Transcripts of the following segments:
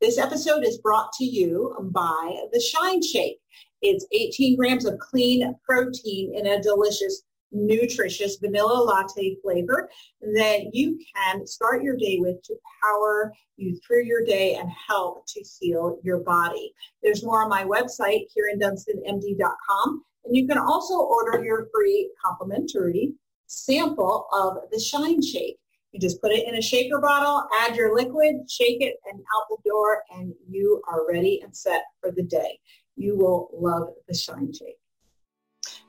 This episode is brought to you by the Shine Shake. It's 18 grams of clean protein in a delicious nutritious vanilla latte flavor that you can start your day with to power you through your day and help to heal your body. There's more on my website, KyrinDunstonMD.com, and you can also order your free complimentary sample of the Shine Shake. You just put it in a shaker bottle, add your liquid, shake it, and out the door, and you are ready and set for the day. You will love the Shine Shake.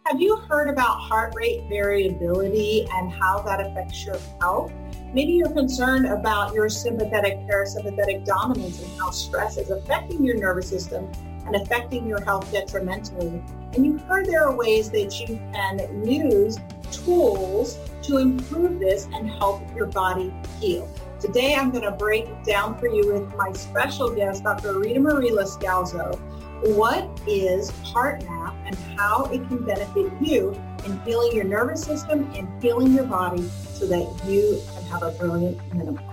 Have you heard about heart rate variability and how that affects your health? Maybe you're concerned about your sympathetic parasympathetic dominance and how stress is affecting your nervous system and affecting your health detrimentally. And you've heard there are ways that you can use tools to improve this and help your body heal. Today I'm going to break down for you with my special guest, Dr. Ritamarie Loscalzo, what is HeartMath and how it can benefit you in healing your nervous system and healing your body so that you can have a brilliant menopause.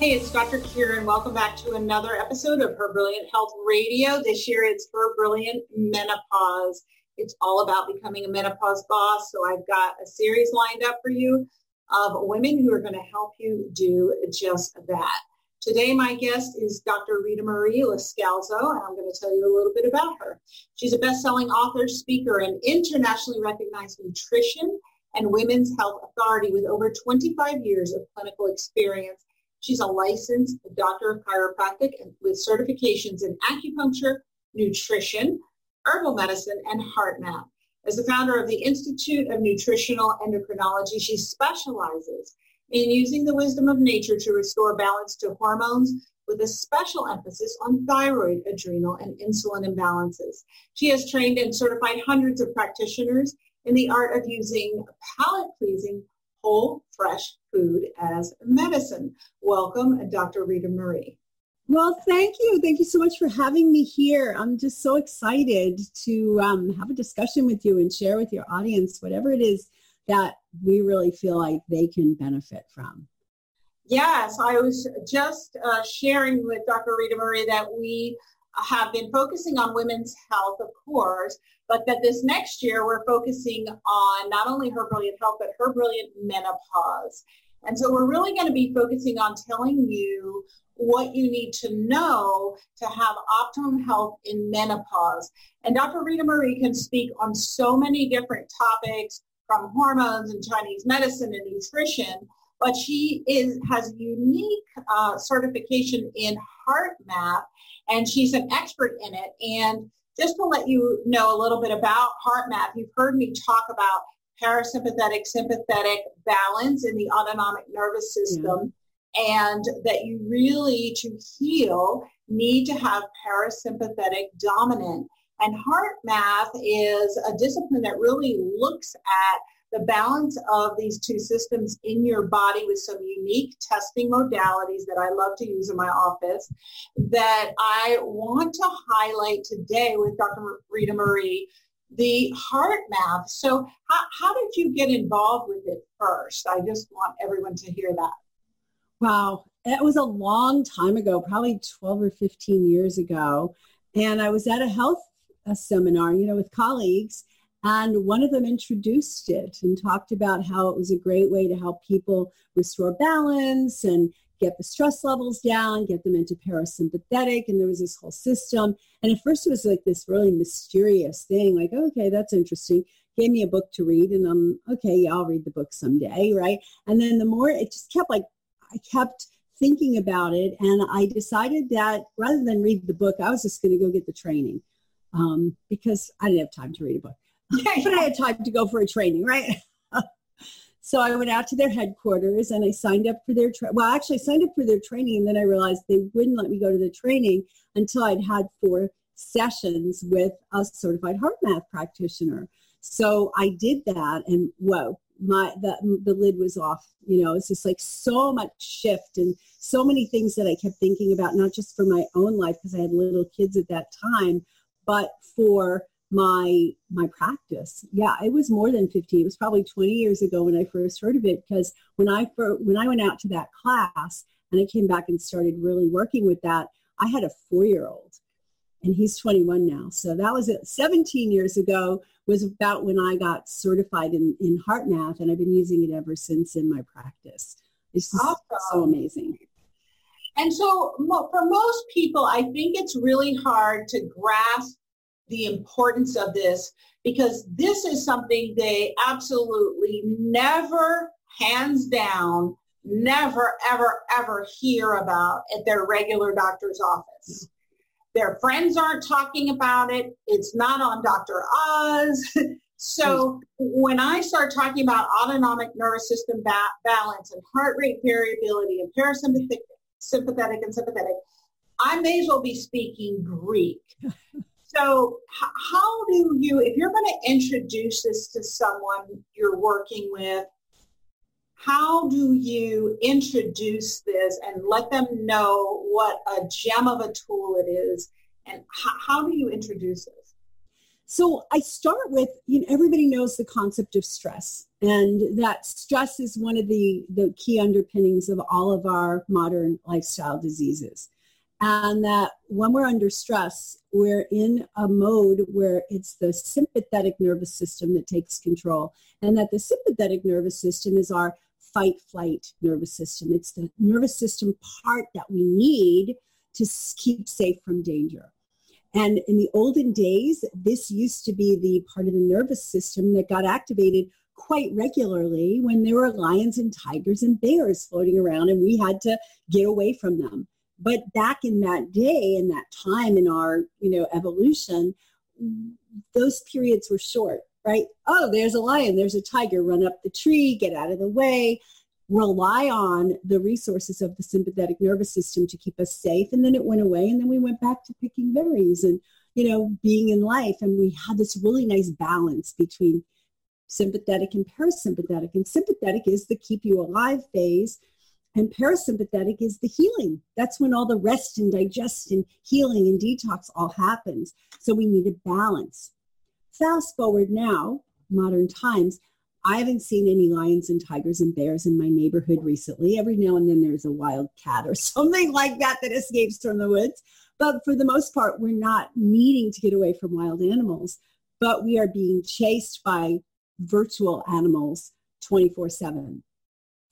Hey, it's Dr. Kyrin. Welcome back to another episode of Her Brilliant Health Radio. This year it's Her Brilliant Menopause. It's all about becoming a menopause boss. So I've got a series lined up for you of women who are going to help you do just that. Today, my guest is Dr. Ritamarie Loscalzo, and I'm going to tell you a little bit about her. She's a best-selling author, speaker, and internationally recognized nutrition and women's health authority with over 25 years of clinical experience. She's a licensed doctor of chiropractic with certifications in acupuncture, nutrition, herbal medicine, and HeartMath. As the founder of the Institute of Nutritional Endocrinology, she specializes in using the wisdom of nature to restore balance to hormones with a special emphasis on thyroid, adrenal, and insulin imbalances. She has trained and certified hundreds of practitioners in the art of using palate-pleasing, whole, fresh food as medicine. Welcome, Dr. Ritamarie. Well, thank you. Thank you so much for having me here. I'm just so excited to um, have a discussion with you and share with your audience whatever it is that we really feel like they can benefit from. Yes, I was just uh, sharing with Dr. Ritamarie that we have been focusing on women's health, of course, but that this next year we're focusing on not only her brilliant health, but her brilliant menopause. And so we're really going to be focusing on telling you what you need to know to have optimum health in menopause. And Dr. Ritamarie can speak on so many different topics from hormones and Chinese medicine and nutrition, but she is has unique uh, certification in heart HeartMath, and she's an expert in it. And just to let you know a little bit about heart HeartMath, you've heard me talk about parasympathetic sympathetic balance in the autonomic nervous system and that you really to heal need to have parasympathetic dominant and HeartMath is a discipline that really looks at the balance of these two systems in your body with some unique testing modalities that I love to use in my office that I want to highlight today with Dr. Ritamarie, the HeartMath. So how, how did you get involved with it first? I just want everyone to hear that. Wow, it was a long time ago, probably 12 or 15 years ago. And I was at a health a seminar, you know, with colleagues, and one of them introduced it and talked about how it was a great way to help people restore balance and get the stress levels down, get them into parasympathetic, and there was this whole system. And at first it was like this really mysterious thing, like, okay, that's interesting. Gave me a book to read, and I'm okay, yeah, I'll read the book someday, right? And then the more it just kept like, I kept thinking about it, and I decided that rather than read the book, I was just going to go get the training um, because I didn't have time to read a book. But I had time to go for a training, right? so I went out to their headquarters and I signed up for their, tra- well, actually I signed up for their training and then I realized they wouldn't let me go to the training until I'd had four sessions with a certified HeartMath practitioner. So I did that and whoa, my the, the lid was off you know it's just like so much shift and so many things that i kept thinking about not just for my own life because i had little kids at that time but for my my practice yeah it was more than 15 it was probably 20 years ago when i first heard of it because when i when i went out to that class and I came back and started really working with that. I had a four-year-old and he's 21 now. So that was it. 17 years ago was about when I got certified in, in HeartMath and I've been using it ever since in my practice. It's just awesome. so amazing. And so for most people, I think it's really hard to grasp the importance of this because this is something they absolutely never, hands down, never, ever, ever hear about at their regular doctor's office. Their friends aren't talking about it. It's not on Dr. Oz. so when I start talking about autonomic nervous system ba- balance and heart rate variability and parasympathetic sympathetic and sympathetic, I may as well be speaking Greek. so how do you, if you're going to introduce this to someone you're working with, how do you introduce this and let them know what a gem of a tool it is? And how, how do you introduce this? So I start with, you know, everybody knows the concept of stress and that stress is one of the, the key underpinnings of all of our modern lifestyle diseases. And that when we're under stress, we're in a mode where it's the sympathetic nervous system that takes control. And that the sympathetic nervous system is our fight flight nervous system. It's the nervous system part that we need to keep safe from danger. And in the olden days, this used to be the part of the nervous system that got activated quite regularly when there were lions and tigers and bears floating around and we had to get away from them. But back in that day, in that time in our, you know, evolution, those periods were short right? Oh, there's a lion, there's a tiger, run up the tree, get out of the way, rely on the resources of the sympathetic nervous system to keep us safe. And then it went away, and then we went back to picking berries and, you know, being in life. And we had this really nice balance between sympathetic and parasympathetic. And sympathetic is the keep you alive phase. And parasympathetic is the healing. That's when all the rest and digest and healing and detox all happens. So we need a balance. Fast forward now, modern times, I haven't seen any lions and tigers and bears in my neighborhood recently. Every now and then there's a wild cat or something like that that escapes from the woods. But for the most part, we're not needing to get away from wild animals, but we are being chased by virtual animals 24 7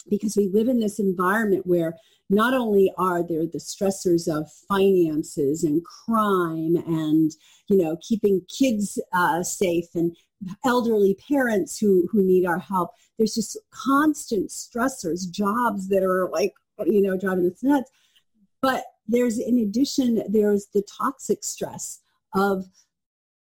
because we live in this environment where not only are there the stressors of finances and crime and you know keeping kids uh, safe and elderly parents who who need our help there's just constant stressors jobs that are like you know driving us nuts. But there's in addition there's the toxic stress of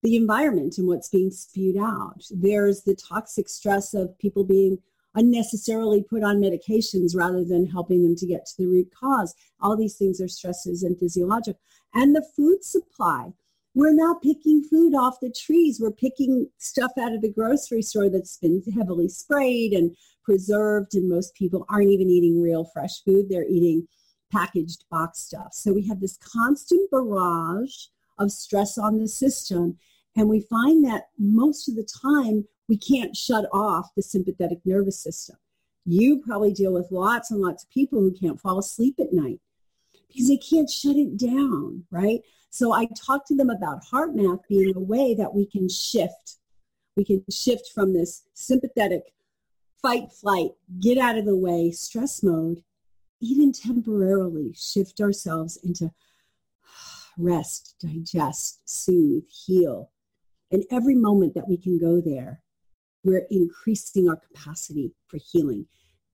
the environment and what's being spewed out. There's the toxic stress of people being unnecessarily put on medications rather than helping them to get to the root cause. All these things are stresses and physiologic. And the food supply. We're not picking food off the trees. We're picking stuff out of the grocery store that's been heavily sprayed and preserved. And most people aren't even eating real fresh food. They're eating packaged box stuff. So we have this constant barrage of stress on the system. And we find that most of the time we can't shut off the sympathetic nervous system. You probably deal with lots and lots of people who can't fall asleep at night because they can't shut it down, right? So I talk to them about HeartMath being a way that we can shift. We can shift from this sympathetic fight, flight, get out of the way, stress mode, even temporarily shift ourselves into rest, digest, soothe, heal. And every moment that we can go there we're increasing our capacity for healing.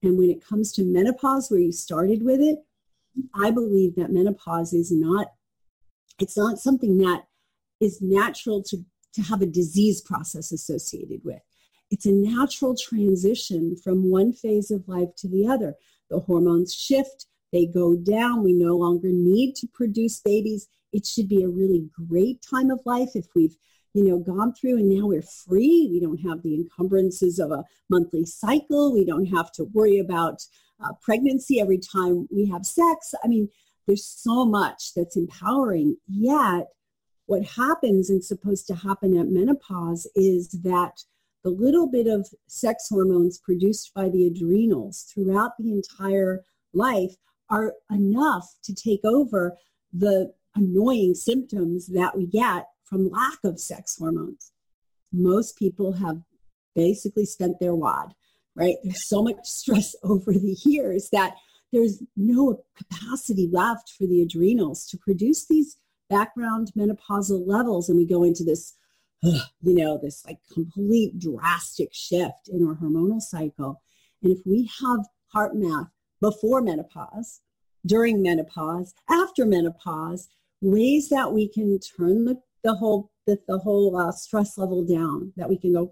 And when it comes to menopause, where you started with it, I believe that menopause is not, it's not something that is natural to, to have a disease process associated with. It's a natural transition from one phase of life to the other. The hormones shift, they go down. We no longer need to produce babies. It should be a really great time of life if we've you know, gone through and now we're free. We don't have the encumbrances of a monthly cycle. We don't have to worry about uh, pregnancy every time we have sex. I mean, there's so much that's empowering. Yet, what happens and supposed to happen at menopause is that the little bit of sex hormones produced by the adrenals throughout the entire life are enough to take over the annoying symptoms that we get from lack of sex hormones. Most people have basically spent their wad, right? There's so much stress over the years that there's no capacity left for the adrenals to produce these background menopausal levels. And we go into this, you know, this like complete drastic shift in our hormonal cycle. And if we have HeartMath before menopause, during menopause, after menopause, ways that we can turn the, the whole the, the whole uh, stress level down, that we can go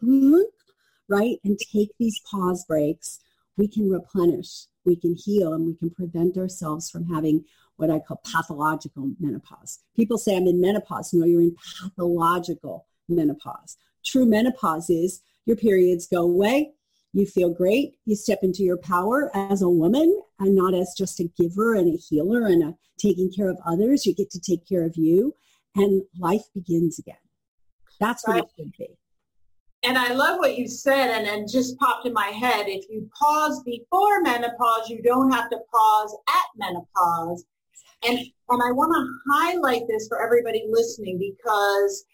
right and take these pause breaks, we can replenish, we can heal, and we can prevent ourselves from having what I call pathological menopause. People say I'm in menopause. No, you're in pathological menopause. True menopause is your periods go away, you feel great. You step into your power as a woman and not as just a giver and a healer and a taking care of others. You get to take care of you and life begins again. That's what right. it should be. And I love what you said and then just popped in my head. If you pause before menopause, you don't have to pause at menopause. And, and I want to highlight this for everybody listening because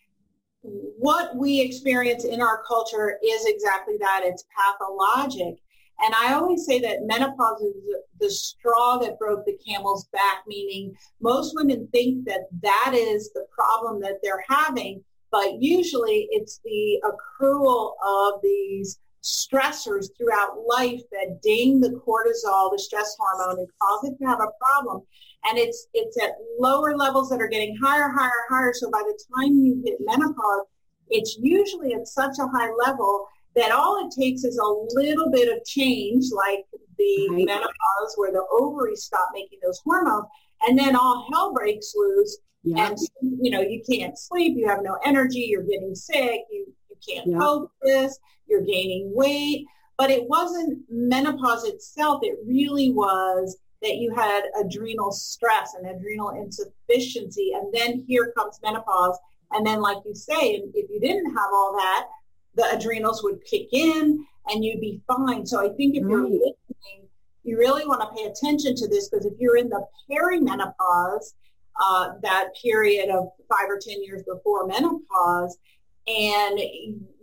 what we experience in our culture is exactly that. It's pathologic. And I always say that menopause is the straw that broke the camel's back, meaning most women think that that is the problem that they're having, but usually it's the accrual of these stressors throughout life that ding the cortisol, the stress hormone, and cause it to have a problem and it's it's at lower levels that are getting higher, higher, higher. So by the time you hit menopause, it's usually at such a high level that all it takes is a little bit of change, like the right. menopause where the ovaries stop making those hormones, and then all hell breaks loose. Yeah. And you know, you can't sleep, you have no energy, you're getting sick, you, you can't yeah. cope with this, you're gaining weight. But it wasn't menopause itself, it really was that you had adrenal stress and adrenal insufficiency. And then here comes menopause. And then, like you say, if you didn't have all that, the adrenals would kick in and you'd be fine. So I think if you're listening, you really want to pay attention to this because if you're in the perimenopause, uh, that period of five or 10 years before menopause, and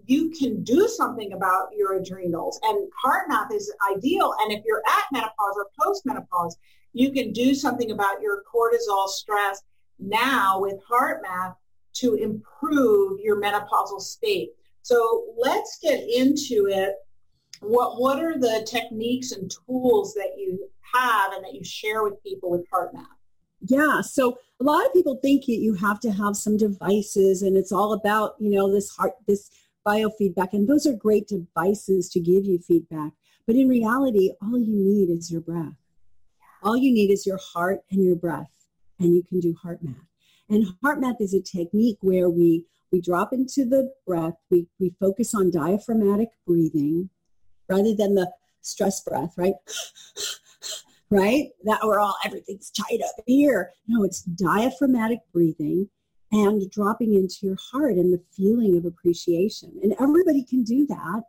you can do something about your adrenals. And HeartMath is ideal. And if you're at menopause or post-menopause, you can do something about your cortisol stress now with HeartMath to improve your menopausal state. So let's get into it. What, what are the techniques and tools that you have and that you share with people with HeartMath? Yeah. So a lot of people think you have to have some devices and it's all about, you know, this heart, this biofeedback. And those are great devices to give you feedback. But in reality, all you need is your breath. All you need is your heart and your breath. And you can do HeartMath. And HeartMath is a technique where we, we drop into the breath, we, we focus on diaphragmatic breathing rather than the stress breath, right? right? That we're all, everything's tight up here. No, it's diaphragmatic breathing and dropping into your heart and the feeling of appreciation. And everybody can do that.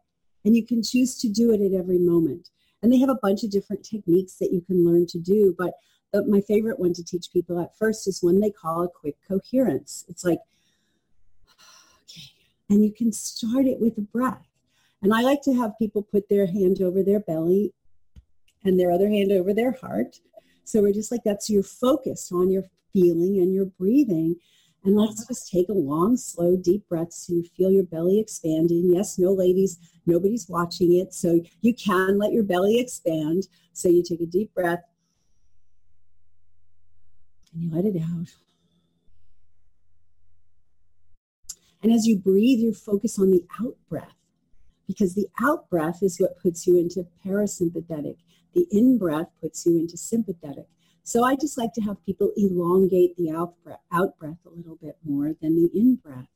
And you can choose to do it at every moment. And they have a bunch of different techniques that you can learn to do. But the, my favorite one to teach people at first is one they call a quick coherence. It's like. And you can start it with a breath. And I like to have people put their hand over their belly and their other hand over their heart. So we're just like that. So you're focused on your feeling and your breathing. And let's uh-huh. just take a long, slow, deep breath so you feel your belly expanding. Yes, no ladies, nobody's watching it. So you can let your belly expand. So you take a deep breath and you let it out. And as you breathe, you focus on the out breath because the out breath is what puts you into parasympathetic. The in breath puts you into sympathetic. So I just like to have people elongate the out breath, out breath a little bit more than the in breath.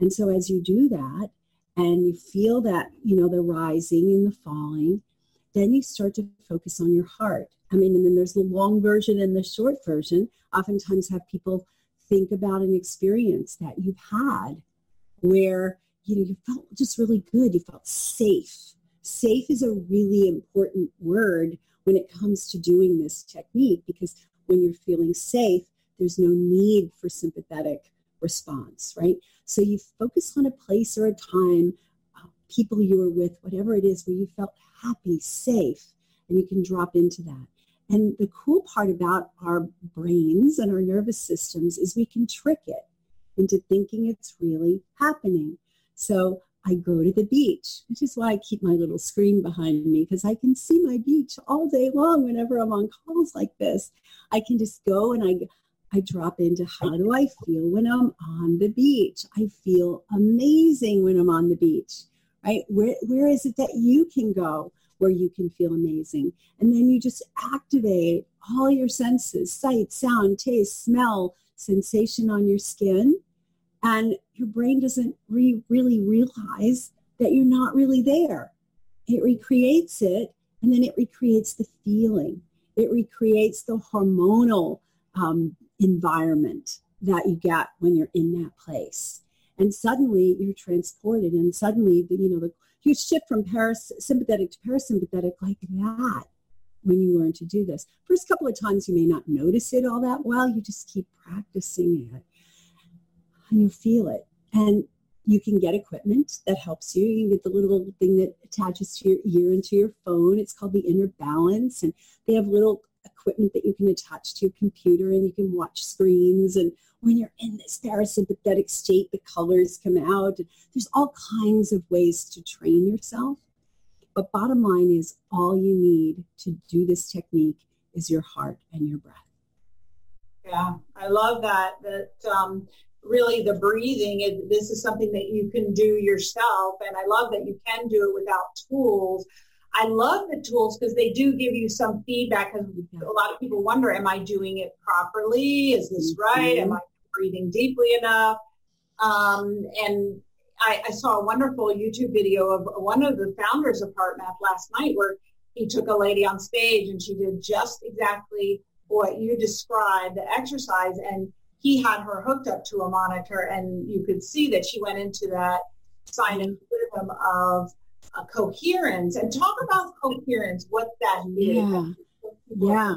And so as you do that and you feel that, you know, the rising and the falling, then you start to focus on your heart. I mean, and then there's the long version and the short version. Oftentimes have people think about an experience that you've had where, you know, you felt just really good. You felt safe. Safe is a really important word when it comes to doing this technique because when you're feeling safe, there's no need for sympathetic response, right? So you focus on a place or a time, uh, people you were with, whatever it is, where you felt happy, safe, and you can drop into that. And the cool part about our brains and our nervous systems is we can trick it into thinking it's really happening. So I go to the beach, which is why I keep my little screen behind me because I can see my beach all day long whenever I'm on calls like this. I can just go and I I drop into how do I feel when I'm on the beach? I feel amazing when I'm on the beach, right? Where, where is it that you can go where you can feel amazing? And then you just activate all your senses sight, sound, taste, smell, sensation on your skin. And your brain doesn't re- really realize that you're not really there. It recreates it and then it recreates the feeling. It recreates the hormonal um, environment that you get when you're in that place. And suddenly you're transported and suddenly the, you know, the, you shift from parasympathetic to parasympathetic like that when you learn to do this. First couple of times you may not notice it all that well. You just keep practicing it and you feel it. And you can get equipment that helps you. You can get the little thing that attaches to your ear and to your phone. It's called the inner balance. And they have little equipment that you can attach to your computer and you can watch screens. And when you're in this parasympathetic state, the colors come out. There's all kinds of ways to train yourself. But bottom line is all you need to do this technique is your heart and your breath. Yeah, I love that. That um, really the breathing, it, this is something that you can do yourself. And I love that you can do it without tools. I love the tools because they do give you some feedback because a lot of people wonder, am I doing it properly? Is this right? Mm-hmm. Am I breathing deeply enough? Um, and I, I, saw a wonderful YouTube video of one of the founders of HeartMath last night where he took a lady on stage and she did just exactly what you described, the exercise, and he had her hooked up to a monitor and you could see that she went into that sign and rhythm of uh, coherence and talk about coherence, what that means. Yeah. Yeah.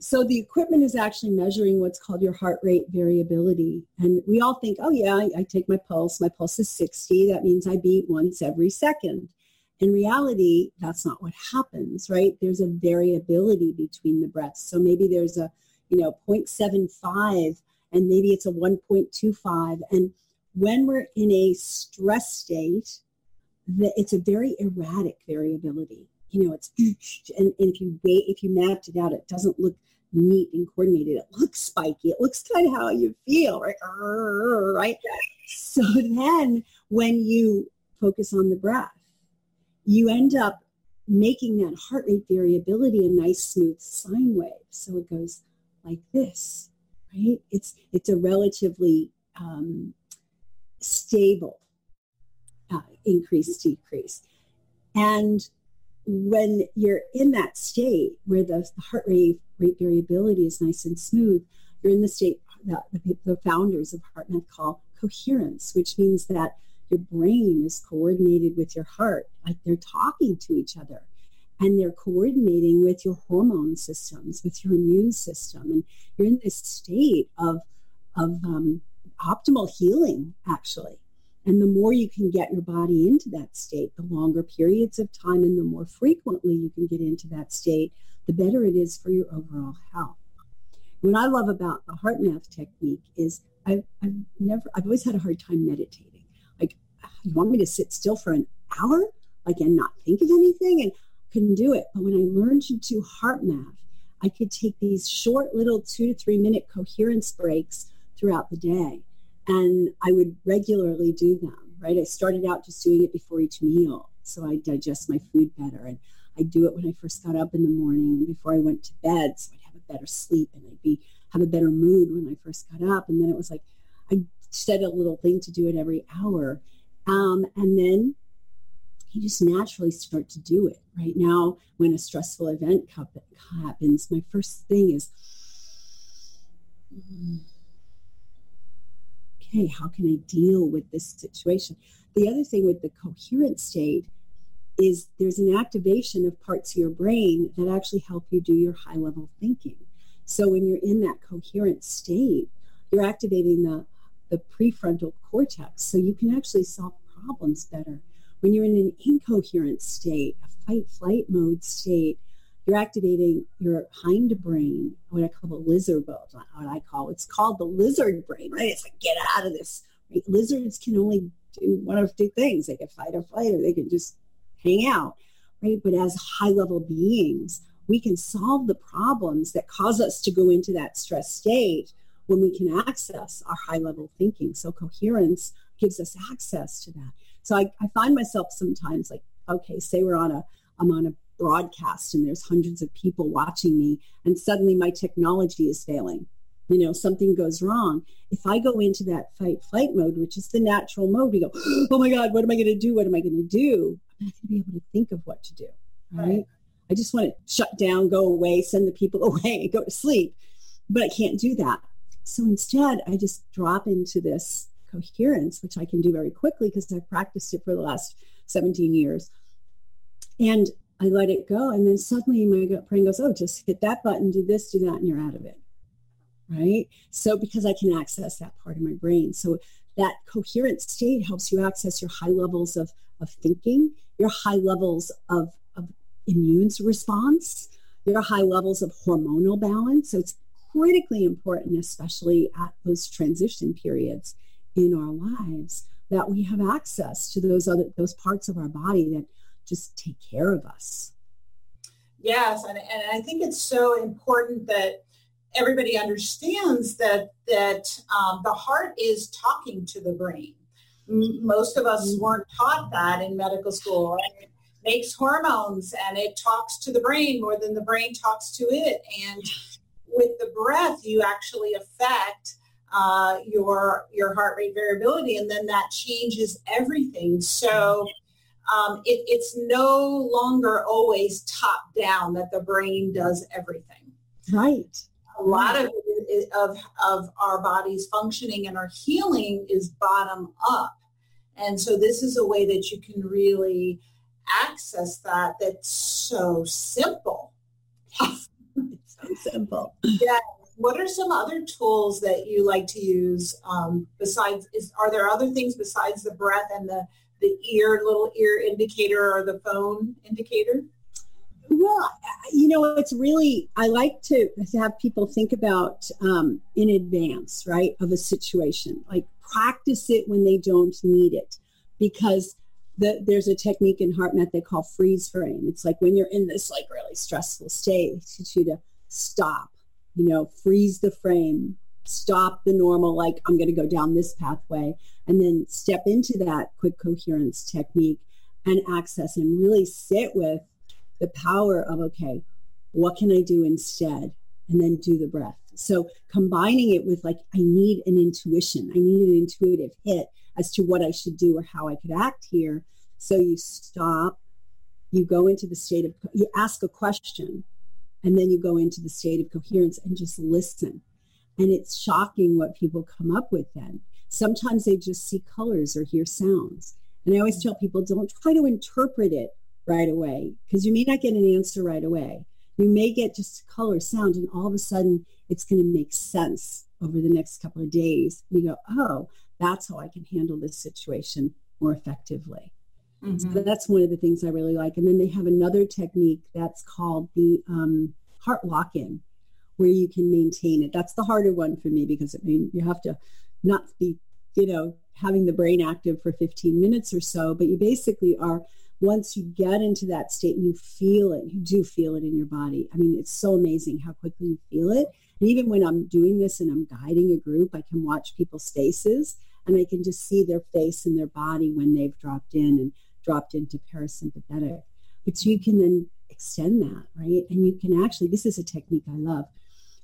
So the equipment is actually measuring what's called your heart rate variability. And we all think, oh yeah, I, take my pulse. My pulse is 60. That means I beat once every second. In reality, that's not what happens, right? There's a variability between the breaths. So maybe there's a, you know, 0.75 and maybe it's a 1.25. And when we're in a stress state, it's a very erratic variability. You know, it's and, and if you wait, if you mapped it out, it doesn't look neat and coordinated. It looks spiky. It looks kind of how you feel, right? Right. So then when you focus on the breath, you end up making that heart rate variability a nice smooth sine wave. So it goes like this, right? It's it's a relatively um, stable uh, increase, decrease. And when you're in that state where the, the heart rate, rate variability is nice and smooth, you're in the state that the, founders of HeartMath call coherence, which means that your brain is coordinated with your heart, like they're talking to each other. And they're coordinating with your hormone systems, with your immune system. And you're in this state of, of um, optimal healing, actually. And the more you can get your body into that state, the longer periods of time and the more frequently you can get into that state, the better it is for your overall health. What I love about the HeartMath technique is I've, I've never, I've always had a hard time meditating. Like, you want me to sit still for an hour, like, and not think of anything? And couldn't do it. But when I learned to do HeartMath, I could take these short little two to three minute coherence breaks throughout the day and I would regularly do them, right? I started out just doing it before each meal so I digest my food better. And I do it when I first got up in the morning and before I went to bed so I'd have a better sleep and I'd be have a better mood when I first got up. And then it was like I set a little thing to do it every hour. Um, and then you just naturally start to do it. Right now, when a stressful event happens, my first thing is okay, how can I deal with this situation? The other thing with the coherent state is there's an activation of parts of your brain that actually help you do your high level thinking. So when you're in that coherent state, you're activating the, the prefrontal cortex so you can actually solve problems better. When you're in an incoherent state, a fight flight mode state, you're activating your hindbrain, what I call the lizard brain, what I call it's called the lizard brain, right? It's like get out of this. Right? Lizards can only do one of two things. They can fight or flight, or they can just hang out, right? But as high level beings, we can solve the problems that cause us to go into that stress state when we can access our high level thinking. So coherence gives us access to that. So I, I find myself sometimes like, okay, say we're on a, I'm on a broadcast and there's hundreds of people watching me and suddenly my technology is failing. You know something goes wrong. If i go into that fight flight mode which is the natural mode we go oh my god what am i going to do? What am i going to do? I'm not going to be able to think of what to do right? right. I just want to shut down go away send the people away go to sleep. But i can't do that. So instead i just drop into this coherence which i can do very quickly because i've practiced it for the last 17 years. And I let it go. And then suddenly my brain goes, oh, just hit that button, do this, do that, and you're out of it. Right. So because I can access that part of my brain. So that coherent state helps you access your high levels of, of thinking, your high levels of, of immune response, your high levels of hormonal balance. So it's critically important, especially at those transition periods in our lives, that we have access to those other those parts of our body that just take care of us. Yes, and, and I think it's so important that everybody understands that that um, the heart is talking to the brain. Most of us mm-hmm. weren't taught that in medical school. And it makes hormones and it talks to the brain more than the brain talks to it. And with the breath, you actually affect uh, your your heart rate variability, and then that changes everything. So um, it, it's no longer always top down that the brain does everything. Right. A lot of of of our body's functioning and our healing is bottom up, and so this is a way that you can really access that. That's so simple. so simple. Yeah. What are some other tools that you like to use um, besides? Is are there other things besides the breath and the the ear little ear indicator or the phone indicator? Well, you know, it's really, I like to, to have people think about um, in advance, right, of a situation. Like practice it when they don't need it because the, there's a technique in HeartMath they call freeze frame. It's like when you're in this like really stressful state, you to stop, you know, freeze the frame, stop the normal, like I'm going to go down this pathway, and then step into that quick coherence technique and access and really sit with the power of, okay, what can I do instead? And then do the breath. So combining it with like, I need an intuition, I need an intuitive hit as to what I should do or how I could act here. So you stop, you go into the state of, you ask a question, and then you go into the state of coherence and just listen and it's shocking what people come up with then. Sometimes they just see colors or hear sounds. And I always tell people don't try to interpret it right away because you may not get an answer right away. You may get just a color, sound, and all of a sudden it's going to make sense over the next couple of days. And you go, oh, that's how I can handle this situation more effectively. Mm-hmm. So that's one of the things I really like. And then they have another technique that's called the um, heart lock in where you can maintain it. That's the harder one for me because I mean you have to not be, you know, having the brain active for 15 minutes or so, but you basically are once you get into that state and you feel it, you do feel it in your body. I mean, it's so amazing how quickly you feel it. And even when I'm doing this and I'm guiding a group, I can watch people's faces and I can just see their face and their body when they've dropped in and dropped into parasympathetic. But you can then extend that, right? And you can actually, this is a technique I love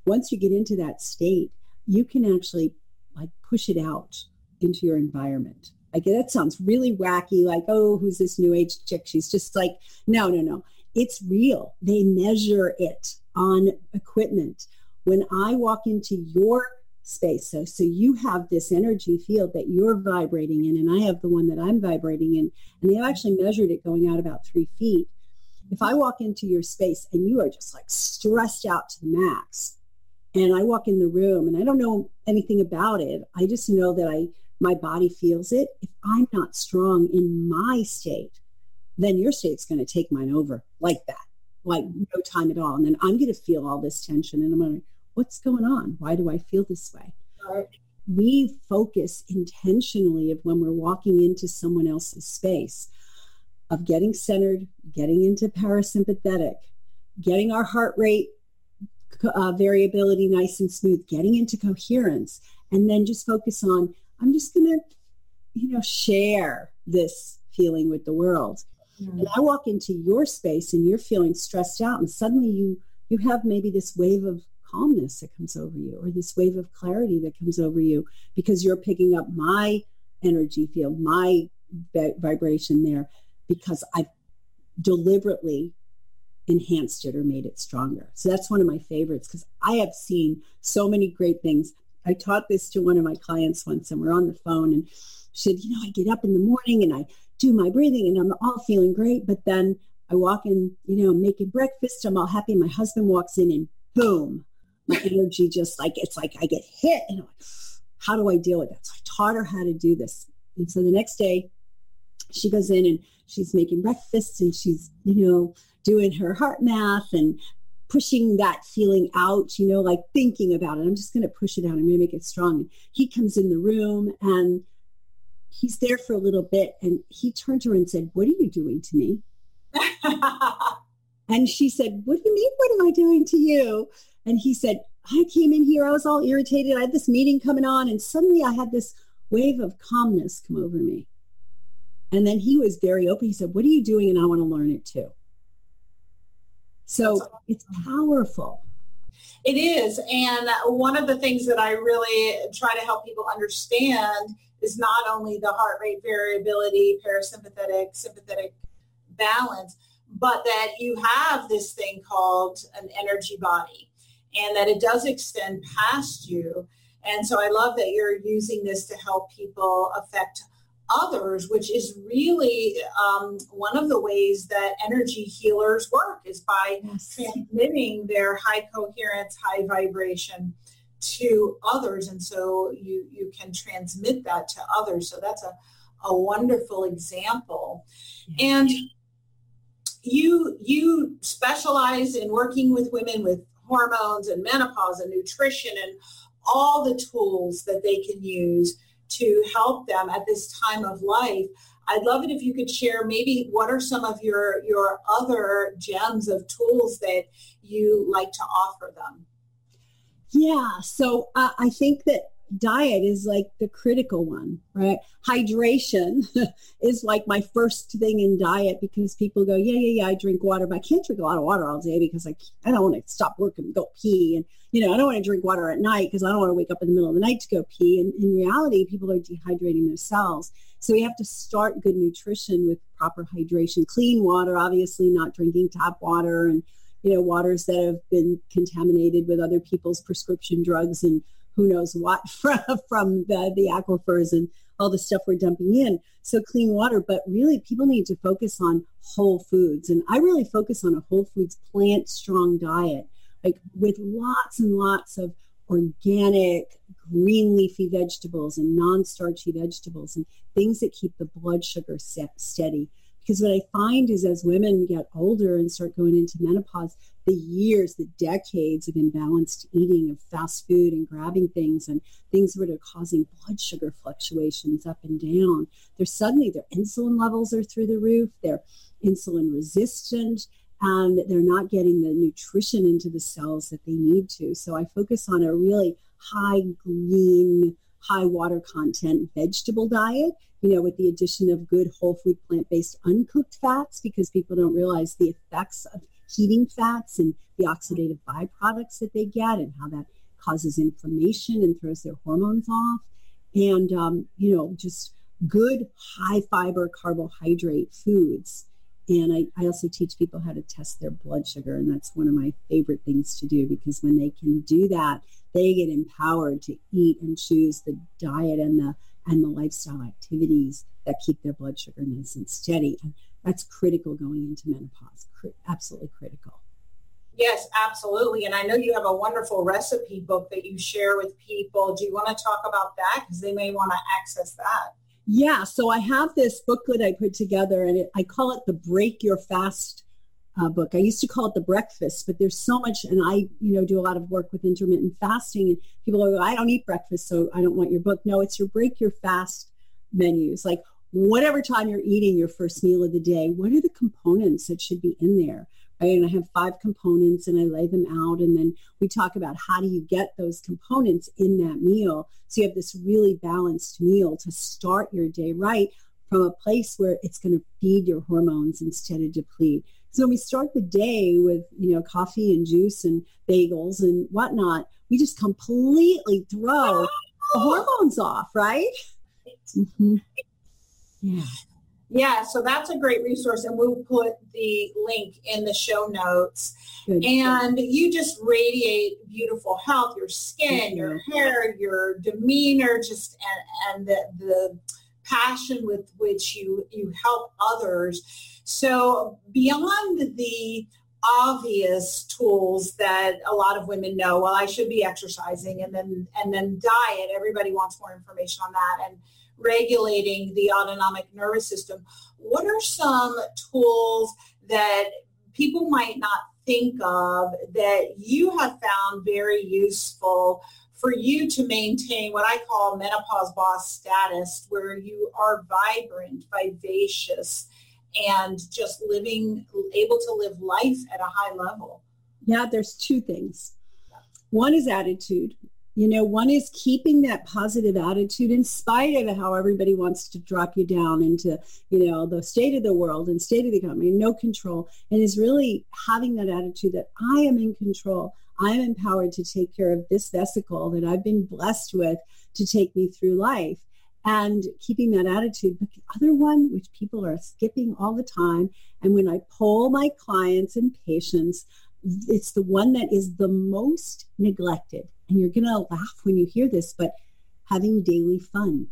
once you get into that state, you can actually like push it out into your environment. Like that sounds really wacky, like, oh, who's this new age chick? She's just like, no, no, no. It's real. They measure it on equipment. When I walk into your space. So, so you have this energy field that you're vibrating in, and I have the one that I'm vibrating in. And they've actually measured it going out about three feet. If I walk into your space and you are just like stressed out to the max, and I walk in the room and I don't know anything about it, I just know that I my body feels it. If I'm not strong in my state, then your state's going to take mine over like that, like no time at all. And then I'm going to feel all this tension and I'm going what's going on? Why do I feel this way? Right. We focus intentionally of when we're walking into someone else's space of getting centered, getting into parasympathetic, getting our heart rate uh, variability nice and smooth, getting into coherence, and then just focus on, I'm just going to, you know, share this feeling with the world. Mm-hmm. And I walk into your space and you're feeling stressed out and suddenly you you have maybe this wave of calmness that comes over you or this wave of clarity that comes over you because you're picking up my energy field, my vibration there because I've deliberately enhanced it or made it stronger. So that's one of my favorites because I have seen so many great things. I taught this to one of my clients once and we're on the phone and she said, you know, I get up in the morning and I do my breathing and I'm all feeling great. But then I walk in, you know, making breakfast. I'm all happy. My husband walks in and boom, my energy just like it's like I get hit and I'm like, how do I deal with that? So I taught her how to do this. And so the next day she goes in and she's making breakfast and she's, you know, doing her HeartMath and pushing that feeling out, you know, like thinking about it. I'm just going to push it out. I'm going to make it strong. And he comes in the room and he's there for a little bit and he turned to her and said, What are you doing to me? and she said, What do you mean? What am I doing to you? And he said, I came in here, I was all irritated. I had this meeting coming on, and suddenly I had this wave of calmness come over me. And then he was very open. He said, What are you doing? And I want to learn it too. So it's powerful. It is. And one of the things that I really try to help people understand is not only the heart rate variability, parasympathetic, sympathetic balance, but that you have this thing called an energy body and that it does extend past you. And so I love that you're using this to help people affect others, which is really um, one of the ways that energy healers work is by yes. transmitting their high coherence, high vibration to others. And so you, you can transmit that to others. So that's a, a wonderful example. And you you specialize in working with women with hormones and menopause and nutrition and all the tools that they can use to help them at this time of life. I'd love it if you could share maybe what are some of your your other gems of tools that you like to offer them. Yeah, so uh, I think that diet is like the critical one, right? Hydration is like my first thing in diet because people go, yeah, yeah, yeah, I drink water, but I can't drink a lot of water all day because I, I don't want to stop working and go pee. And, you know, I don't want to drink water at night because I don't want to wake up in the middle of the night to go pee. And in reality, people are dehydrating their cells. So we have to start good nutrition with proper hydration, clean water, obviously not drinking tap water and, you know, waters that have been contaminated with other people's prescription drugs and who knows what from, from the, the aquifers and all the stuff we're dumping in. So clean water, but really people need to focus on whole foods. And I really focus on a whole foods plant strong diet, like with lots and lots of organic green leafy vegetables and non-starchy vegetables and things that keep the blood sugar set, steady. Because what I find is as women get older and start going into menopause, the years, the decades of imbalanced eating of fast food and grabbing things and things that are causing blood sugar fluctuations up and down, they're suddenly their insulin levels are through the roof, they're insulin resistant, and they're not getting the nutrition into the cells that they need to. So I focus on a really high green, high water content vegetable diet you know, with the addition of good whole food plant-based uncooked fats because people don't realize the effects of heating fats and the oxidative byproducts that they get and how that causes inflammation and throws their hormones off. And, um, you know, just good high fiber carbohydrate foods. And I, I also teach people how to test their blood sugar. And that's one of my favorite things to do because when they can do that, they get empowered to eat and choose the diet and the and the lifestyle activities that keep their blood sugar nice and steady. And that's critical going into menopause. absolutely critical. Yes, absolutely. And I know you have a wonderful recipe book that you share with people. Do you want to talk about that? Because they may want to access that. Yeah. So I have this booklet I put together and it, I call it the Break Your Fast uh, book. I used to call it the breakfast, but there's so much, and I, you know, do a lot of work with intermittent fasting, and people are, I don't eat breakfast, so I don't want your book. No, it's your break your fast menus. Like whatever time you're eating your first meal of the day, what are the components that should be in there? And I have five components and I lay them out. And then we talk about how do you get those components in that meal. So you have this really balanced meal to start your day right from a place where it's going to feed your hormones instead of deplete. So when we start the day with, you know, coffee and juice and bagels and whatnot, we just completely throw the hormones off, right? Mm-hmm. Yeah. Yeah, so that's a great resource, and we'll put the link in the show notes. Good. And you just radiate beautiful health, your skin, your hair, your demeanor, just and, and the, the passion with which you you help others. So beyond the obvious tools that a lot of women know, well, I should be exercising and then and then diet. Everybody wants more information on that and regulating the autonomic nervous system. What are some tools that people might not think of that you have found very useful for you to maintain what I call menopause boss status, where you are vibrant, vivacious, and just living, able to live life at a high level? Yeah, there's two things. One is attitude. You know, one is keeping that positive attitude in spite of how everybody wants to drop you down into, you know, the state of the world and state of the economy, no control. And is really having that attitude that I am in control. I am empowered to take care of this vesicle that I've been blessed with to take me through life and keeping that attitude. But the other one, which people are skipping all the time, and when I poll my clients and patients, it's the one that is the most neglected. And you're going to laugh when you hear this, but having daily fun.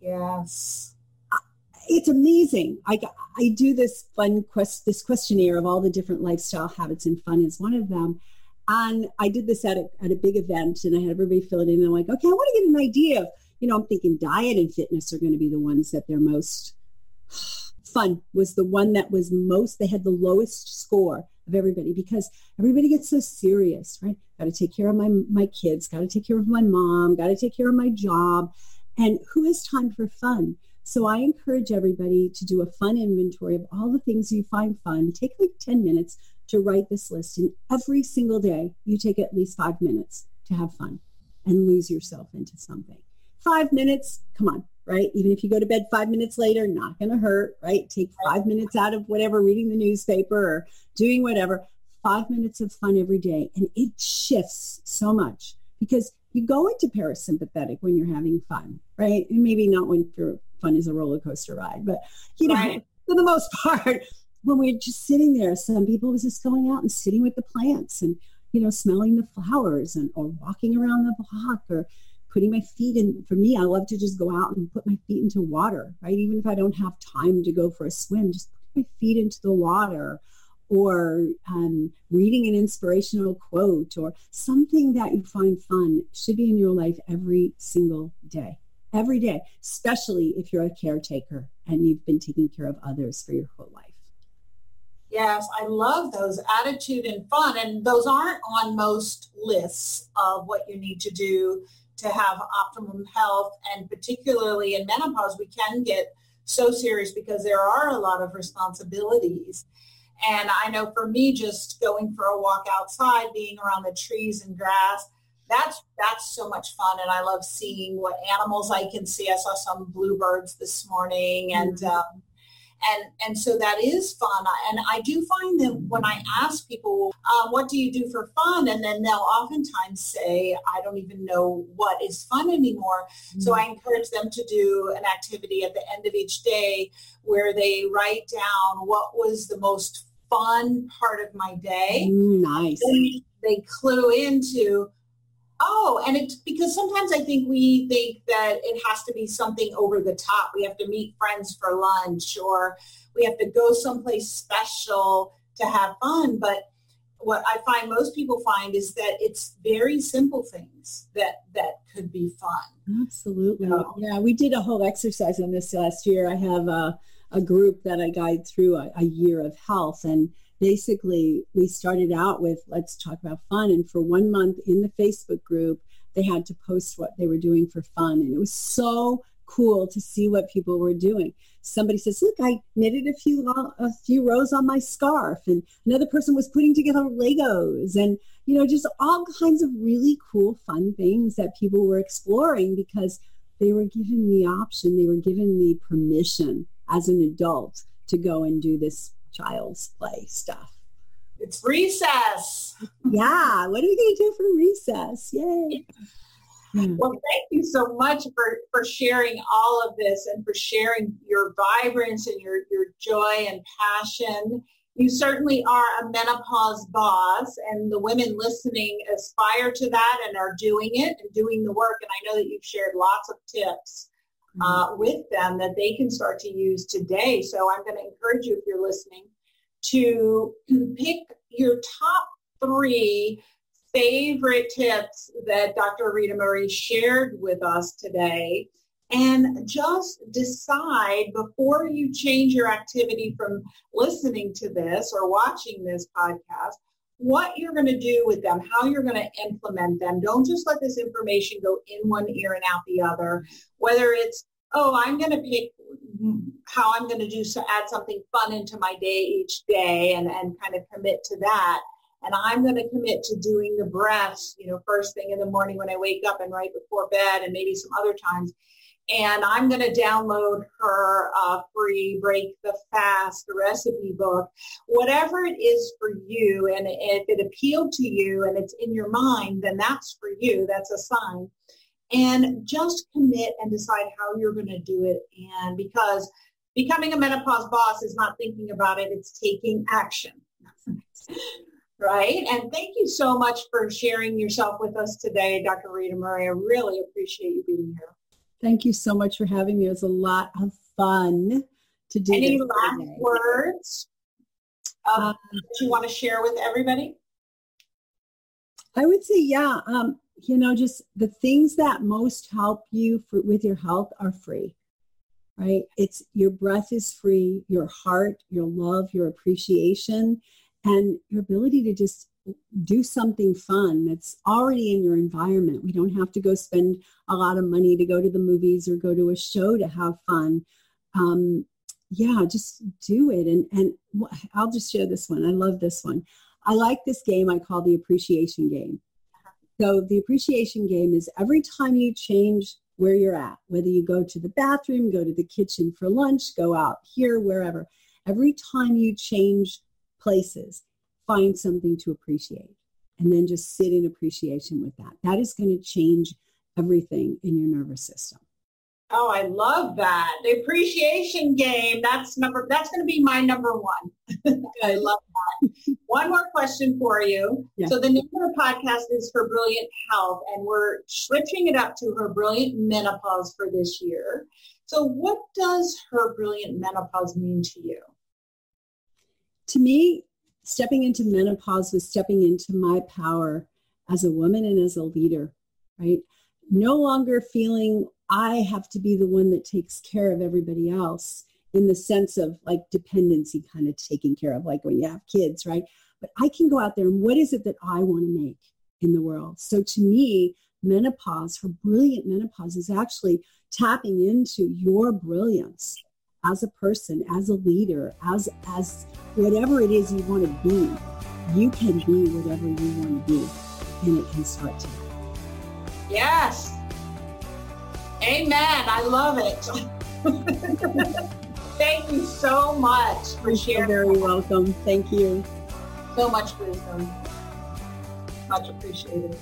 Yes. It's amazing. I, I do this fun quest, this questionnaire of all the different lifestyle habits and fun is one of them. And I did this at a, at a big event and I had everybody fill it in. And I'm like, okay, I want to get an idea of, you know, I'm thinking diet and fitness are going to be the ones that they're most fun was the one that was most, they had the lowest score of everybody because everybody gets so serious, right? Got to take care of my my kids, got to take care of my mom, got to take care of my job, and who has time for fun? So I encourage everybody to do a fun inventory of all the things you find fun. Take like 10 minutes to write this list and every single day you take at least 5 minutes to have fun and lose yourself into something. 5 minutes, come on, right? Even if you go to bed five minutes later, not going to hurt, right? Take five minutes out of whatever, reading the newspaper or doing whatever. Five minutes of fun every day. And it shifts so much because you go into parasympathetic when you're having fun, right? And maybe not when your fun is a roller coaster ride, but you know, right. for the most part, when we're just sitting there, some people was just going out and sitting with the plants and, you know, smelling the flowers and or walking around the block or putting my feet in for me i love to just go out and put my feet into water right even if i don't have time to go for a swim just put my feet into the water or um, reading an inspirational quote or something that you find fun should be in your life every single day every day especially if you're a caretaker and you've been taking care of others for your whole life Yes, I love those attitude and fun. And those aren't on most lists of what you need to do to have optimum health. And particularly in menopause, we can get so serious because there are a lot of responsibilities. And I know for me, just going for a walk outside, being around the trees and grass, that's that's so much fun. And I love seeing what animals I can see. I saw some bluebirds this morning, and mm-hmm. um, and and so that is fun. And i do find that when i ask people um, what do you do for fun? And then they'll oftentimes say i don't even know what is fun anymore. Mm-hmm. so i encourage them to do an activity at the end of each day where they write down what was the most fun part of my day. Mm, nice. They, they clue into Oh, and it's because sometimes I think we think that it has to be something over the top. We have to meet friends for lunch or we have to go someplace special to have fun. But what I find most people find is that it's very simple things that that could be fun. Absolutely. Yeah, we did a whole exercise on this last year. I have a, a group that I guide through a, a year of health and basically we started out with let's talk about fun and for one month in the facebook group they had to post what they were doing for fun and it was so cool to see what people were doing. Somebody says look i knitted a few uh, a few rows on my scarf and another person was putting together legos and you know just all kinds of really cool fun things that people were exploring because they were given the option they were given the permission as an adult to go and do this child's play stuff. It's recess. yeah. What are we going to do for recess? Yay. Hmm. Well, thank you so much for, for sharing all of this and for sharing your vibrance and your, your joy and passion. You certainly are a menopause boss and the women listening aspire to that and are doing it and doing the work. And I know that you've shared lots of tips. Uh, with them that they can start to use today. So I'm going to encourage you, if you're listening, to pick your top three favorite tips that Dr. Ritamarie shared with us today and just decide before you change your activity from listening to this or watching this podcast what you're going to do with them, how you're going to implement them. Don't just let this information go in one ear and out the other. Whether it's, oh, I'm going to pick how I'm going to do so add something fun into my day each day and, and kind of commit to that. And I'm going to commit to doing the breaths, you know, first thing in the morning when I wake up and right before bed and maybe some other times and I'm going to download her uh, free Break the Fast recipe book. Whatever it is for you, and if it appealed to you and it's in your mind, then that's for you. That's a sign. And just commit and decide how you're going to do it. And because becoming a menopause boss is not thinking about it, it's taking action. right? And thank you so much for sharing yourself with us today, Dr. Ritamarie. I really appreciate you being here. Thank you so much for having me. It was a lot of fun to do. Any last today. words um, that you want to share with everybody? I would say, yeah. Um, you know, just the things that most help you for, with your health are free, right? It's your breath is free, your heart, your love, your appreciation, and your ability to just do something fun that's already in your environment. We don't have to go spend a lot of money to go to the movies or go to a show to have fun. Um, yeah, just do it. And, and I'll just share this one. I love this one. I like this game I call the appreciation game. So the appreciation game is every time you change where you're at, whether you go to the bathroom, go to the kitchen for lunch, go out here, wherever, every time you change places, find something to appreciate and then just sit in appreciation with that. That is going to change everything in your nervous system. Oh, I love that. The appreciation game. That's number that's going to be my number one. I love that. one more question for you. Yeah. So the name of the podcast is Her Brilliant Health, and we're switching it up to Her Brilliant Menopause for this year. So what does Her Brilliant Menopause mean to you? To me, stepping into menopause was stepping into my power as a woman and as a leader, right? No longer feeling I have to be the one that takes care of everybody else in the sense of like dependency kind of taking care of, like when you have kids, right? But I can go out there and what is it that I want to make in the world? So to me, menopause, her brilliant menopause is actually tapping into your brilliance as a person, as a leader, as as whatever it is you want to be, you can be whatever you want to be, and it can start to. Yes. Amen. I love it. Thank you so much for sharing. You're very welcome. Thank you. So much wisdom. Much appreciated.